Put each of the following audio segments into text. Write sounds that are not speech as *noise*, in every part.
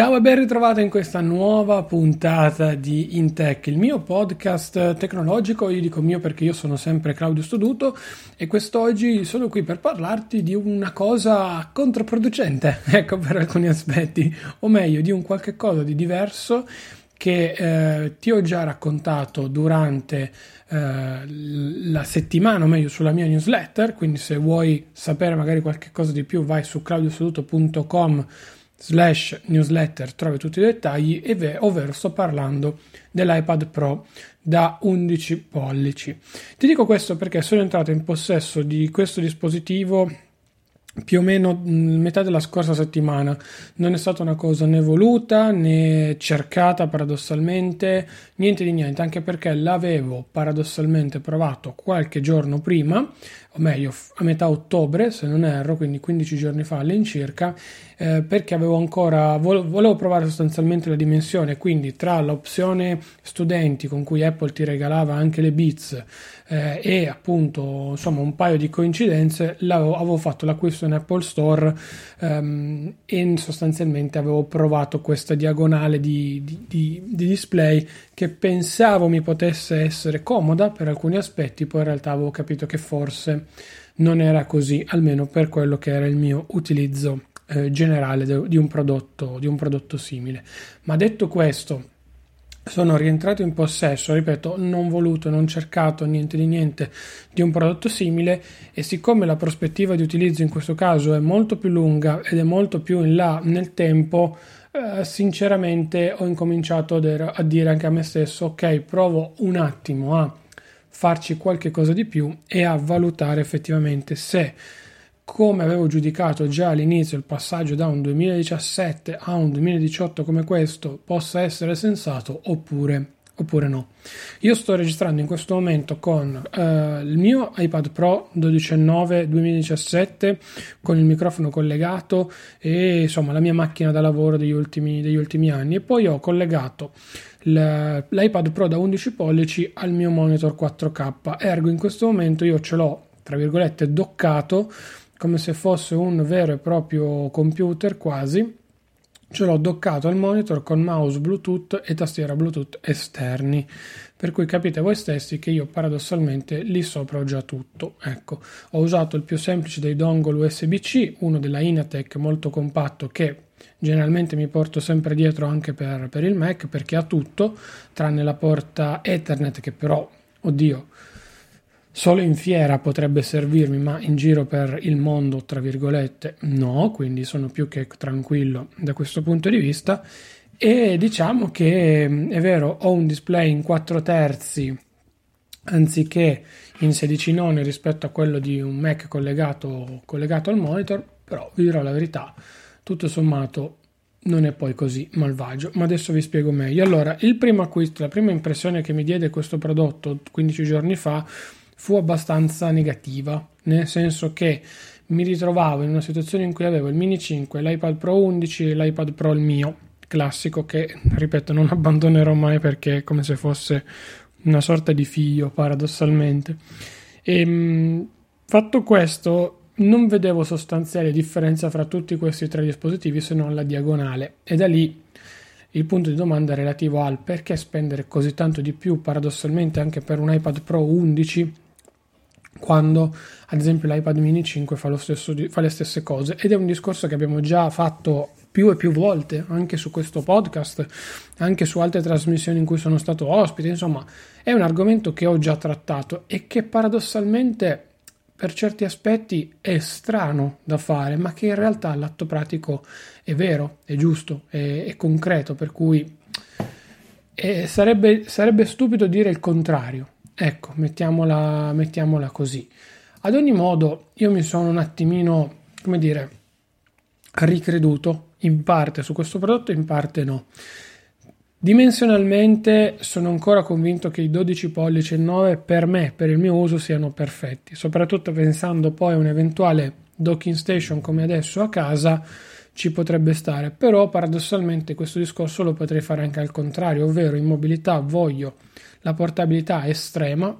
Ciao e ben ritrovato in questa nuova puntata di Intech, il mio podcast tecnologico, io dico mio perché io sono sempre Claudio Stoduto e quest'oggi sono qui per parlarti di una cosa controproducente, *laughs* ecco per alcuni aspetti, o meglio di un qualche cosa di diverso che eh, ti ho già raccontato durante eh, la settimana, o meglio sulla mia newsletter, quindi se vuoi sapere magari qualche cosa di più vai su claudiostoduto.com slash newsletter trovi tutti i dettagli, ovvero sto parlando dell'iPad Pro da 11 pollici. Ti dico questo perché sono entrato in possesso di questo dispositivo più o meno metà della scorsa settimana. Non è stata una cosa né voluta né cercata paradossalmente, niente di niente, anche perché l'avevo paradossalmente provato qualche giorno prima, o meglio a metà ottobre se non erro, quindi 15 giorni fa all'incirca, eh, perché avevo ancora, volevo provare sostanzialmente la dimensione, quindi tra l'opzione studenti con cui Apple ti regalava anche le Beats eh, e appunto insomma un paio di coincidenze, avevo fatto l'acquisto in Apple Store ehm, e sostanzialmente avevo provato questa diagonale di, di, di, di display che pensavo mi potesse essere comoda per alcuni aspetti, poi in realtà avevo capito che forse non era così, almeno per quello che era il mio utilizzo eh, generale de- di, un prodotto, di un prodotto simile. Ma detto questo, sono rientrato in possesso, ripeto, non voluto, non cercato niente di niente di un prodotto simile e siccome la prospettiva di utilizzo in questo caso è molto più lunga ed è molto più in là nel tempo, eh, sinceramente ho incominciato a dire anche a me stesso, ok, provo un attimo a farci qualche cosa di più e a valutare effettivamente se come avevo giudicato già all'inizio il passaggio da un 2017 a un 2018 come questo possa essere sensato oppure, oppure no. Io sto registrando in questo momento con eh, il mio iPad Pro 12.9 2017 con il microfono collegato e insomma la mia macchina da lavoro degli ultimi, degli ultimi anni e poi ho collegato l'iPad Pro da 11 pollici al mio monitor 4K ergo in questo momento io ce l'ho tra virgolette doccato come se fosse un vero e proprio computer quasi. Ce l'ho doccato al monitor con mouse Bluetooth e tastiera Bluetooth esterni. Per cui capite voi stessi che io paradossalmente lì sopra ho già tutto. Ecco, ho usato il più semplice dei dongle USB-C, uno della Inatec molto compatto che generalmente mi porto sempre dietro anche per, per il Mac perché ha tutto, tranne la porta Ethernet che però, oddio, Solo in fiera potrebbe servirmi, ma in giro per il mondo, tra virgolette, no, quindi sono più che tranquillo da questo punto di vista. E diciamo che è vero, ho un display in 4 terzi anziché in 16 noni rispetto a quello di un Mac collegato, collegato al monitor, però vi dirò la verità, tutto sommato non è poi così malvagio, ma adesso vi spiego meglio. Allora, il primo acquisto, la prima impressione che mi diede questo prodotto 15 giorni fa fu abbastanza negativa, nel senso che mi ritrovavo in una situazione in cui avevo il Mini 5, l'iPad Pro 11 e l'iPad Pro il mio classico che, ripeto, non *laughs* abbandonerò mai perché è come se fosse una sorta di figlio paradossalmente. E, ehm, fatto questo, non vedevo sostanziale differenza fra tutti questi tre dispositivi se non la diagonale e da lì il punto di domanda relativo al perché spendere così tanto di più paradossalmente anche per un iPad Pro 11 quando ad esempio l'iPad mini 5 fa, stesso, fa, le stesse cose ed è un discorso che abbiamo già fatto più e più volte anche su questo podcast, anche su altre trasmissioni in cui sono stato ospite, insomma è un argomento che ho già trattato e che paradossalmente per certi aspetti è strano da fare, ma che in realtà all'atto pratico è vero, è giusto, è, è concreto, per cui eh, sarebbe, sarebbe stupido dire il contrario. Ecco, mettiamola, mettiamola così. Ad ogni modo, io mi sono un attimino, come dire, ricreduto in parte su questo prodotto, in parte no. Dimensionalmente sono ancora convinto che i 12 pollici e 9 per me, per il mio uso, siano perfetti, soprattutto pensando poi a un eventuale docking station come adesso a casa ci potrebbe stare, però paradossalmente questo discorso lo potrei fare anche al contrario, ovvero in mobilità voglio la portabilità estrema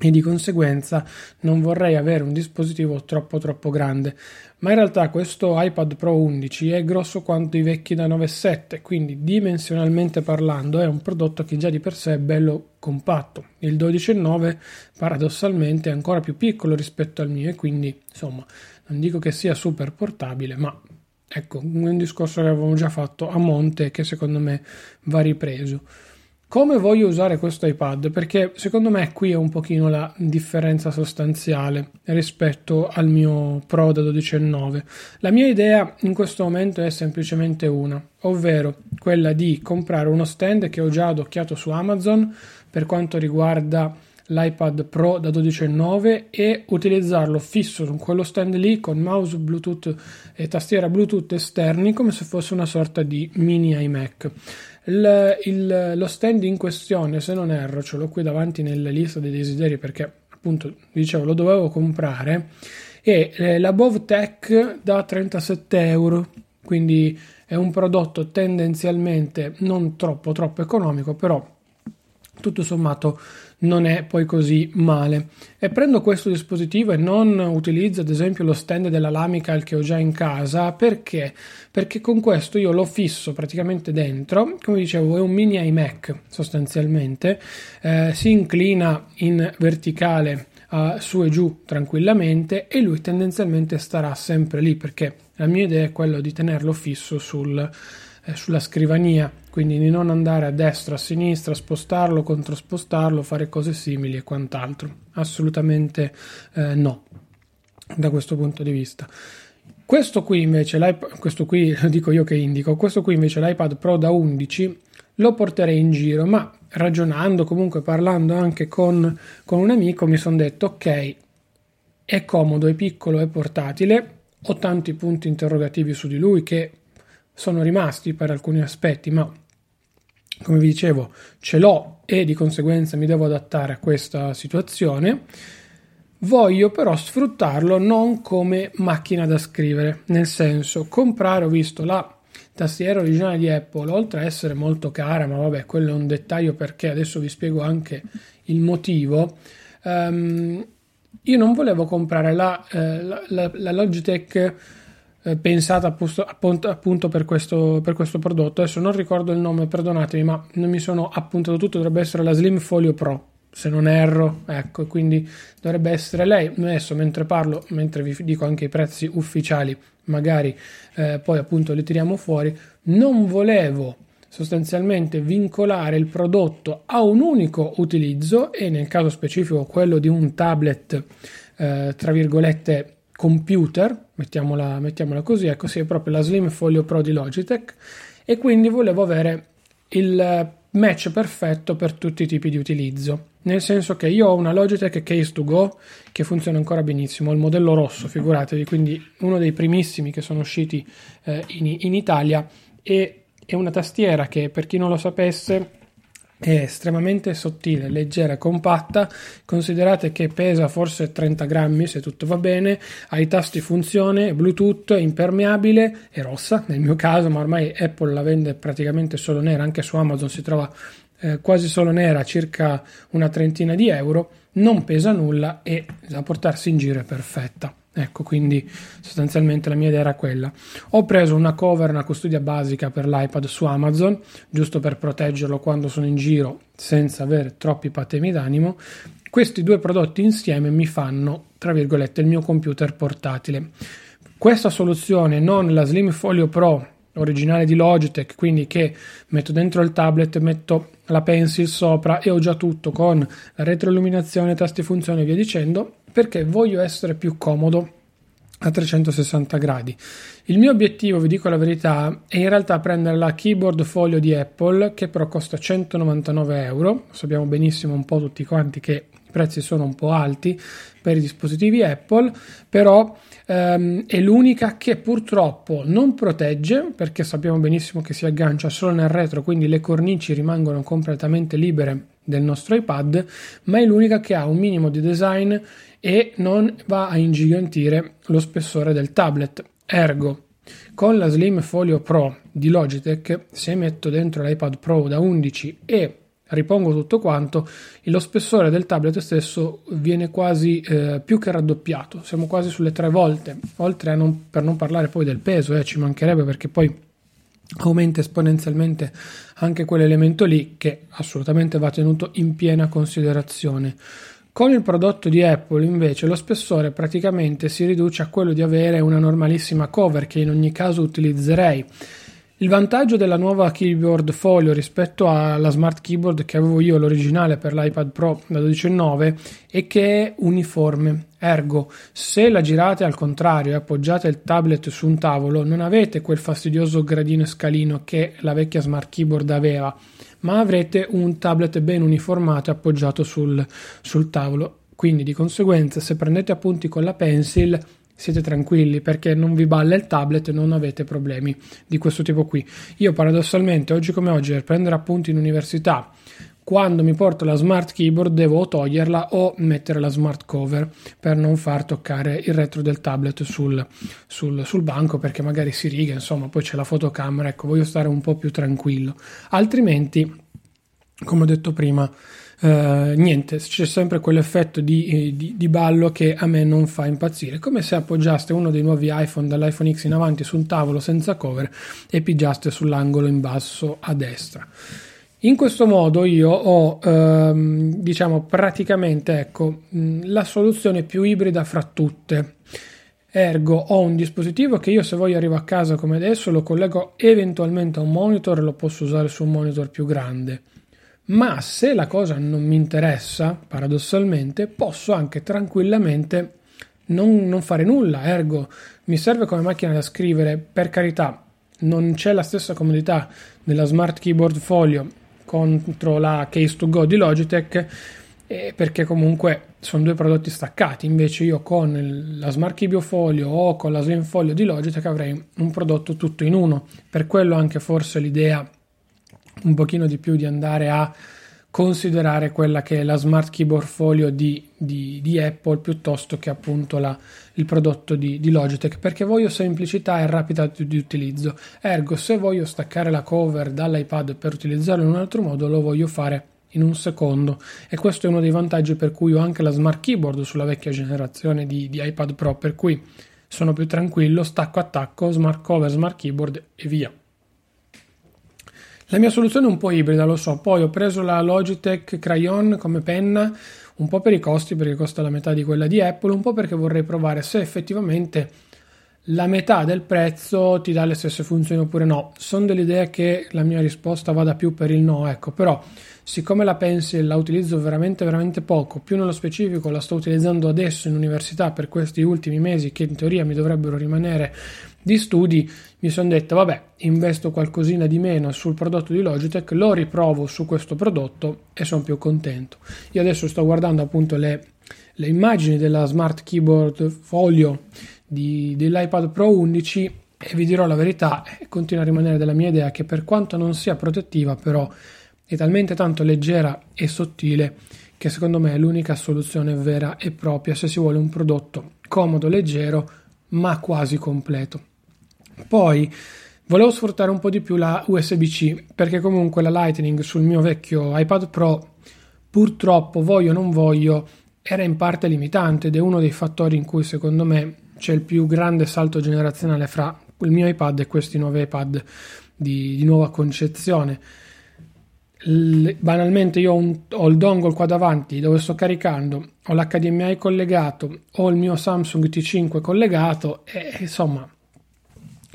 e di conseguenza non vorrei avere un dispositivo troppo troppo grande. Ma in realtà questo iPad Pro 11 è grosso quanto i vecchi da 9.7 quindi dimensionalmente parlando è un prodotto che già di per sé è bello compatto. Il 12.9 paradossalmente è ancora più piccolo rispetto al mio e quindi insomma non dico che sia super portabile ma ecco un discorso che avevamo già fatto a monte che secondo me va ripreso come voglio usare questo iPad? Perché secondo me qui è un pochino la differenza sostanziale rispetto al mio Pro da 12,9. La mia idea in questo momento è semplicemente una, ovvero quella di comprare uno stand che ho già adocchiato su Amazon per quanto riguarda l'iPad Pro da 12,9 e utilizzarlo fisso su quello stand lì con mouse Bluetooth e tastiera Bluetooth esterni come se fosse una sorta di mini iMac. Il, il, lo stand in questione, se non erro, ce l'ho qui davanti nella lista dei desideri perché appunto dicevo lo dovevo comprare e eh, la Bovtech da 37 euro. Quindi è un prodotto tendenzialmente non troppo troppo economico però tutto sommato non è poi così male. E prendo questo dispositivo e non utilizzo ad esempio lo stand della Lamical che ho già in casa perché? Perché con questo io lo fisso praticamente dentro, come dicevo è un mini iMac sostanzialmente, eh, si inclina in verticale uh, su e giù tranquillamente e lui tendenzialmente starà sempre lì perché la mia idea è quella di tenerlo fisso sul, sulla scrivania quindi di non andare a destra, a sinistra, spostarlo, controspostarlo, fare cose simili e quant'altro. Assolutamente eh, no, da questo punto di vista. Questo qui invece, questo qui *laughs* dico io che indico, questo qui invece l'iPad Pro da 11 lo porterei in giro, ma ragionando, comunque parlando anche con, con un amico, mi sono detto ok, è comodo, è piccolo, è portatile, ho tanti punti interrogativi su di lui che sono rimasti per alcuni aspetti, ma come vi dicevo, ce l'ho e di conseguenza mi devo adattare a questa situazione. Voglio però sfruttarlo non come macchina da scrivere, nel senso comprare, ho visto la tastiera originale di Apple, oltre a essere molto cara, ma vabbè, quello è un dettaglio perché adesso vi spiego anche il motivo. Um, io non volevo comprare la, eh, la, la, la Logitech eh, pensata appunto, appunto per, questo, per, questo, prodotto. Adesso non ricordo il nome, perdonatemi, ma non mi sono appuntato tutto. Dovrebbe essere la Slim Folio Pro, se non erro. Ecco, quindi dovrebbe essere lei. Adesso mentre parlo, mentre vi dico anche i prezzi ufficiali, magari eh, poi appunto li tiriamo fuori. Non volevo sostanzialmente vincolare il prodotto a un unico utilizzo e nel caso specifico quello di un tablet eh, tra virgolette computer, mettiamola, mettiamola così, ecco sì, è proprio la Slim Folio Pro di Logitech e quindi volevo avere il match perfetto per tutti i tipi di utilizzo. Nel senso che io ho una Logitech Case to Go che funziona ancora benissimo, il modello rosso, figuratevi, quindi uno dei primissimi che sono usciti eh, in, in Italia e è una tastiera che per chi non lo sapesse è estremamente sottile, leggera e compatta. Considerate che pesa forse 30 grammi se tutto va bene. Ha i tasti funzione, Bluetooth, impermeabile e rossa nel mio caso, ma ormai Apple la vende praticamente solo nera. Anche su Amazon si trova eh, quasi solo nera, circa una trentina di euro. Non pesa nulla e da portarsi in giro è perfetta. Ecco, quindi sostanzialmente la mia idea era quella. Ho preso una cover, una custodia basica per l'iPad su Amazon, giusto per proteggerlo quando sono in giro senza avere troppi patemi d'animo. Questi due prodotti insieme mi fanno, tra virgolette, il mio computer portatile. Questa soluzione, non la Slim Folio Pro originale di Logitech, quindi che metto dentro il tablet, metto la pencil sopra e ho già tutto con la retroilluminazione, tasti funzione e via dicendo, perché voglio essere più comodo a 360 gradi. Il mio obiettivo, vi dico la verità, è in realtà prendere la keyboard folio di Apple che però costa 199 euro. Sappiamo benissimo un po' tutti quanti che i prezzi sono un po' alti per i dispositivi Apple, però ehm, è l'unica che purtroppo non protegge perché sappiamo benissimo che si aggancia solo nel retro, quindi le cornici rimangono completamente libere del nostro iPad, ma è l'unica che ha un minimo di design e non va a ingigantire lo spessore del tablet. Ergo, con la Slim Folio Pro di Logitech, se metto dentro l'iPad Pro da 11 e ripongo tutto quanto, lo spessore del tablet stesso viene quasi eh, più che raddoppiato, siamo quasi sulle tre volte, oltre a non, per non parlare poi del peso, eh, ci mancherebbe perché poi aumenta esponenzialmente anche quell'elemento lì che assolutamente va tenuto in piena considerazione. Con il prodotto di Apple invece lo spessore praticamente si riduce a quello di avere una normalissima cover che in ogni caso utilizzerei. Il vantaggio della nuova keyboard folio rispetto alla smart keyboard che avevo io, l'originale per l'iPad Pro da 12,9, è che è uniforme. Ergo, se la girate al contrario e appoggiate il tablet su un tavolo, non avete quel fastidioso gradino e scalino che la vecchia smart keyboard aveva ma avrete un tablet ben uniformato appoggiato sul, sul tavolo. Quindi di conseguenza se prendete appunti con la pencil siete tranquilli perché non vi balla il tablet e non avete problemi di questo tipo qui. Io paradossalmente oggi come oggi per prendere appunti in università quando mi porto la smart keyboard devo toglierla o mettere la smart cover per non far toccare il retro del tablet sul, sul, sul banco perché magari si riga, insomma, poi c'è la fotocamera, ecco, voglio stare un po' più tranquillo. Altrimenti, come ho detto prima, Uh, niente, c'è sempre quell'effetto di, eh, di, di, ballo che a me non fa impazzire, come se appoggiaste uno dei nuovi iPhone dall'iPhone X in avanti su un tavolo senza cover e pigiaste sull'angolo in basso a destra. In questo modo io ho, ehm, diciamo, praticamente ecco, la soluzione più ibrida fra tutte. Ergo ho un dispositivo che io se voglio arrivo a casa come adesso lo collego eventualmente a un monitor e lo posso usare su un monitor più grande. Ma se la cosa non mi interessa, paradossalmente, posso anche tranquillamente non, non fare nulla. Ergo mi serve come macchina da scrivere, per carità, non c'è la stessa comodità della Smart Keyboard Folio contro la Case to Go di Logitech eh, perché comunque sono due prodotti staccati. Invece io con il, la Smart Keyboard Folio o con la Slim Folio di Logitech avrei un prodotto tutto in uno. Per quello anche forse l'idea un pochino di più di andare a considerare quella che è la Smart Keyboard Folio di, di, di Apple piuttosto che appunto la, il prodotto di, di, Logitech perché voglio semplicità e rapidità di utilizzo. Ergo, se voglio staccare la cover dall'iPad per utilizzarlo in un altro modo, lo voglio fare in un secondo e questo è uno dei vantaggi per cui ho anche la Smart Keyboard sulla vecchia generazione di, di iPad Pro per cui sono più tranquillo, stacco attacco, smart cover, smart keyboard e via. La mia soluzione è un po' ibrida, lo so. Poi ho preso la Logitech Crayon come penna, un po' per i costi, perché costa la metà di quella di Apple, un po' perché vorrei provare se effettivamente la metà del prezzo ti dà le stesse funzioni oppure no. Sono dell'idea che la mia risposta vada più per il no, ecco, però siccome la Pencil la utilizzo veramente veramente poco, più nello specifico la sto utilizzando adesso in università per questi ultimi mesi che in teoria mi dovrebbero rimanere di studi, mi sono detto vabbè, investo qualcosina di meno sul prodotto di Logitech, lo riprovo su questo prodotto e sono più contento. Io adesso sto guardando appunto le, le immagini della Smart Keyboard Folio di, dell'iPad Pro 11 e vi dirò la verità, continuo a rimanere della mia idea che per quanto non sia protettiva però è talmente tanto leggera e sottile che secondo me è l'unica soluzione vera e propria se si vuole un prodotto comodo, leggero, ma quasi completo. Poi volevo sfruttare un po' di più la USB-C perché comunque la Lightning sul mio vecchio iPad Pro purtroppo voglio o non voglio era in parte limitante ed è uno dei fattori in cui secondo me c'è il più grande salto generazionale fra il mio iPad e questi nuovi iPad di, di nuova concezione l- banalmente io ho, un, ho, il dongle qua davanti dove sto caricando, ho l'HDMI collegato, ho il mio Samsung T5 collegato e insomma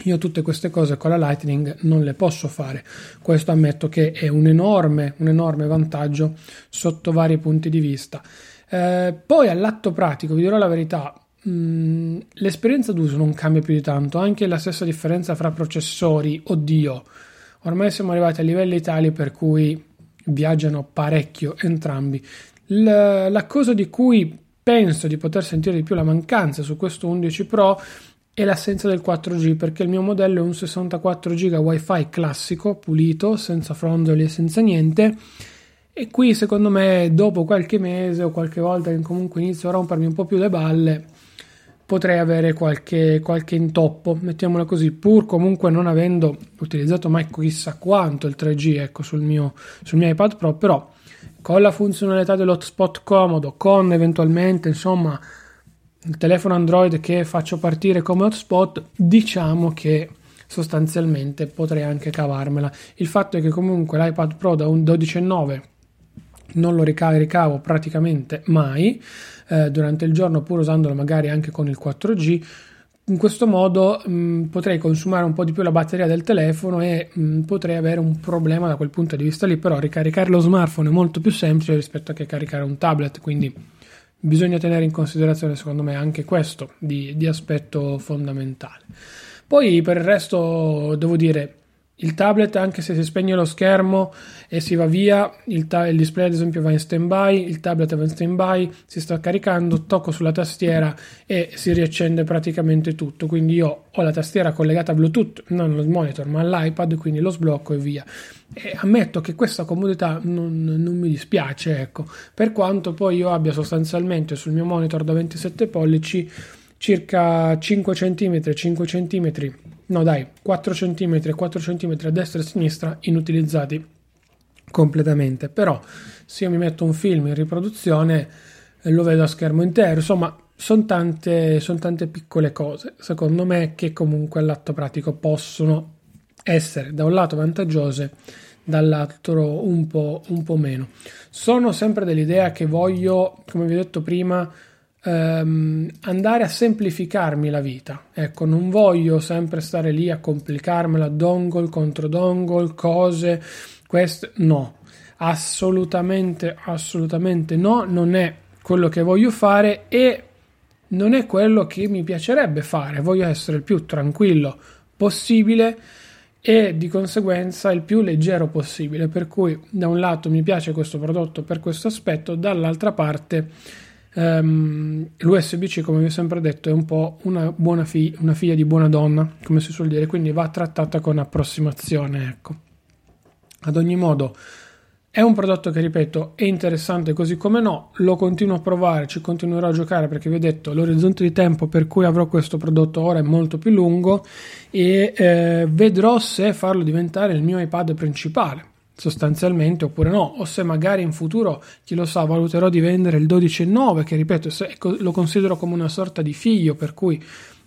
io tutte queste cose con la Lightning non le posso fare. Questo ammetto che è un enorme, un enorme vantaggio sotto vari punti di vista. Eh, poi all'atto pratico, vi dirò la verità, mh, mm, l'esperienza d'uso non cambia più di tanto, anche la stessa differenza fra processori, oddio, Ormai siamo arrivati a livelli tali per cui viaggiano parecchio entrambi. La, la cosa di cui penso di poter sentire di più la mancanza su questo 11 Pro è l'assenza del 4G perché il mio modello è un 64 GB wifi classico, pulito, senza frondoli e senza niente e qui secondo me dopo qualche mese o qualche volta che comunque inizio a rompermi un po' più le balle potrei avere qualche, qualche intoppo, mettiamola così, pur comunque non avendo utilizzato mai chissà quanto il 3G ecco, sul, mio, sul mio iPad Pro, però con la funzionalità dell'hotspot comodo, con eventualmente insomma il telefono Android che faccio partire come hotspot, diciamo che sostanzialmente potrei anche cavarmela. Il fatto è che comunque l'iPad Pro da un 12,9 non lo ricavo praticamente mai eh, durante il giorno pur usandolo magari anche con il 4G in questo modo mh, mm, potrei consumare un po' di più la batteria del telefono e mh, mm, potrei avere un problema da quel punto di vista lì, però ricaricare lo smartphone è molto più semplice rispetto a che caricare un tablet, quindi bisogna tenere in considerazione secondo me anche questo di, di aspetto fondamentale. Poi per il resto devo dire il tablet, anche se si spegne lo schermo e si va via, il, ta- il, display ad esempio va in stand by, il tablet va in stand by, si sta caricando, tocco sulla tastiera e si riaccende praticamente tutto. Quindi io ho la tastiera collegata a Bluetooth, non al monitor, ma all'iPad, quindi lo sblocco e via. E ammetto che questa comodità non, non mi dispiace, ecco, per quanto poi io abbia sostanzialmente sul mio monitor da 27 pollici circa 5 cm, 5 cm no dai, 4 cm e 4 cm a destra e a sinistra inutilizzati completamente. Però se io mi metto un film in riproduzione lo vedo a schermo intero, insomma sono tante, son tante piccole cose, secondo me, che comunque all'atto pratico possono essere da un lato vantaggiose, dall'altro un po', un po' meno. Sono sempre dell'idea che voglio, come vi ho detto prima, ehm, andare a semplificarmi la vita. Ecco, non voglio sempre stare lì a complicarmela dongle contro dongle, cose, queste no. Assolutamente, assolutamente no, non è quello che voglio fare e non è quello che mi piacerebbe fare. Voglio essere il più tranquillo possibile e di conseguenza il più leggero possibile. Per cui da un lato mi piace questo prodotto per questo aspetto, dall'altra parte Um, L'USB-C, come vi ho sempre detto, è un po' una, buona fi- una figlia di buona donna, come si suol dire, quindi va trattata con approssimazione. Ecco. Ad ogni modo, è un prodotto che, ripeto, è interessante così come no, lo continuo a provare, ci continuerò a giocare perché vi ho detto l'orizzonte di tempo per cui avrò questo prodotto ora è molto più lungo e eh, vedrò se farlo diventare il mio iPad principale sostanzialmente oppure no? O se magari in futuro chi lo sa valuterò di vendere il 12,9 che ripeto lo considero come una sorta di figlio per cui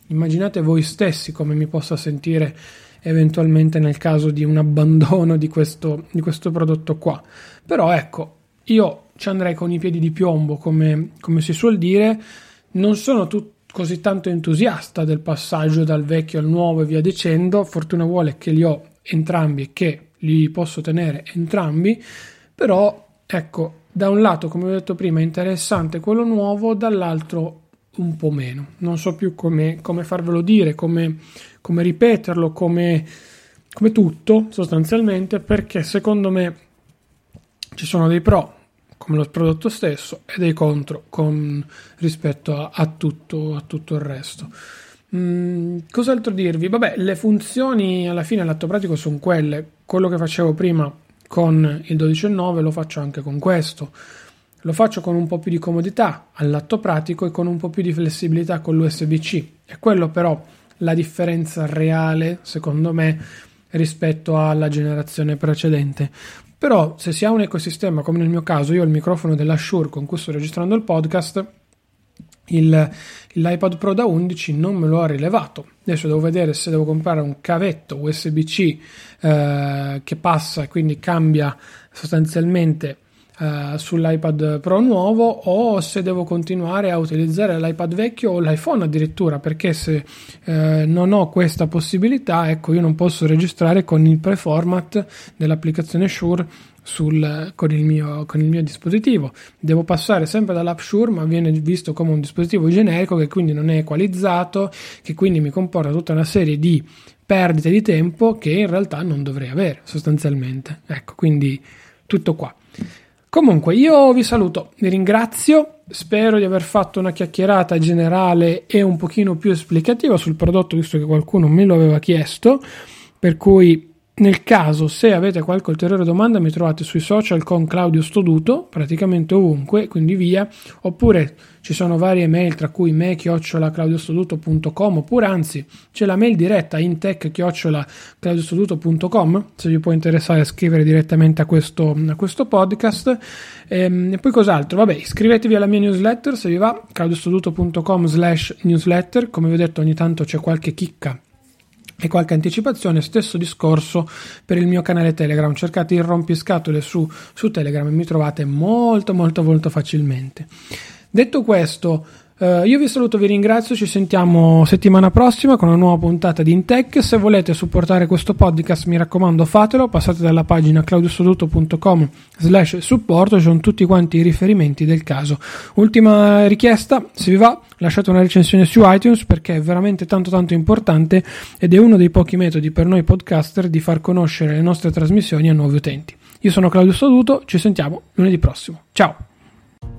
immaginate voi stessi come mi possa sentire eventualmente nel caso di un abbandono di questo, di questo prodotto qua. Però ecco io ci andrei con i piedi di piombo come, come si suol dire. Non sono tutti così tanto entusiasta del passaggio dal vecchio al nuovo e via dicendo. Fortuna vuole che li ho entrambi e che li posso tenere entrambi, però ecco, da un lato, come ho detto prima, è interessante quello nuovo, dall'altro un po' meno. Non so più come, come farvelo dire, come, come ripeterlo, come, come tutto sostanzialmente, perché secondo me ci sono dei pro come lo prodotto stesso e dei contro con, rispetto a, a, tutto, a, tutto, il resto. Mm, cos'altro dirvi? Vabbè, le funzioni alla fine all'atto pratico sono quelle. Quello che facevo prima con il 12.9 lo faccio anche con questo. Lo faccio con un po' più di comodità all'atto pratico e con un po' più di flessibilità con l'USB-C. È quello però la differenza reale, secondo me, rispetto alla generazione precedente. Però se si ha un ecosistema, come nel mio caso, io ho il microfono della Shure con cui sto registrando il podcast, il, l'iPad Pro da 11 non me lo ha rilevato. Adesso devo vedere se devo comprare un cavetto USB-C eh, che passa e quindi cambia sostanzialmente Uh, sull'iPad Pro nuovo o se devo continuare a utilizzare l'iPad vecchio o l'iPhone addirittura perché se uh, non ho questa possibilità ecco io non posso registrare con il preformat dell'applicazione Shure sul, con, il mio, con il mio dispositivo. Devo passare sempre dall'app Shure ma viene visto come un dispositivo generico che quindi non è equalizzato che quindi mi comporta tutta una serie di perdite di tempo che in realtà non dovrei avere sostanzialmente. Ecco quindi tutto qua. Comunque, io vi saluto, vi ringrazio, spero di aver fatto una chiacchierata generale e un pochino più esplicativa sul prodotto, visto che qualcuno me lo aveva chiesto, per cui nel caso, se avete qualche ulteriore domanda, mi trovate sui social con Claudio Stoduto, praticamente ovunque, quindi via, oppure ci sono varie mail, tra cui me claudiostoduto.com, oppure anzi c'è la mail diretta intech-claudiostoduto.com, se vi può interessare scrivere direttamente a questo, a questo podcast. E, ehm, e, poi cos'altro? Vabbè, iscrivetevi alla mia newsletter se vi va, claudiostoduto.com slash newsletter, come vi ho detto ogni tanto c'è qualche chicca e qualche anticipazione, stesso discorso per il mio canale Telegram, cercate il rompiscatole su, su Telegram e mi trovate molto molto molto facilmente. Detto questo, Uh, io vi saluto, vi ringrazio, ci sentiamo settimana prossima con una nuova puntata di Intech. Se volete supportare questo podcast, mi raccomando, fatelo. Passate dalla pagina claudiosoduto.com slash supporto, ci sono tutti quanti i riferimenti del caso. Ultima richiesta, se vi va, lasciate una recensione su iTunes perché è veramente tanto tanto importante ed è uno dei pochi metodi per noi podcaster di far conoscere le nostre trasmissioni a nuovi utenti. Io sono Claudio Soduto, ci sentiamo lunedì prossimo. Ciao!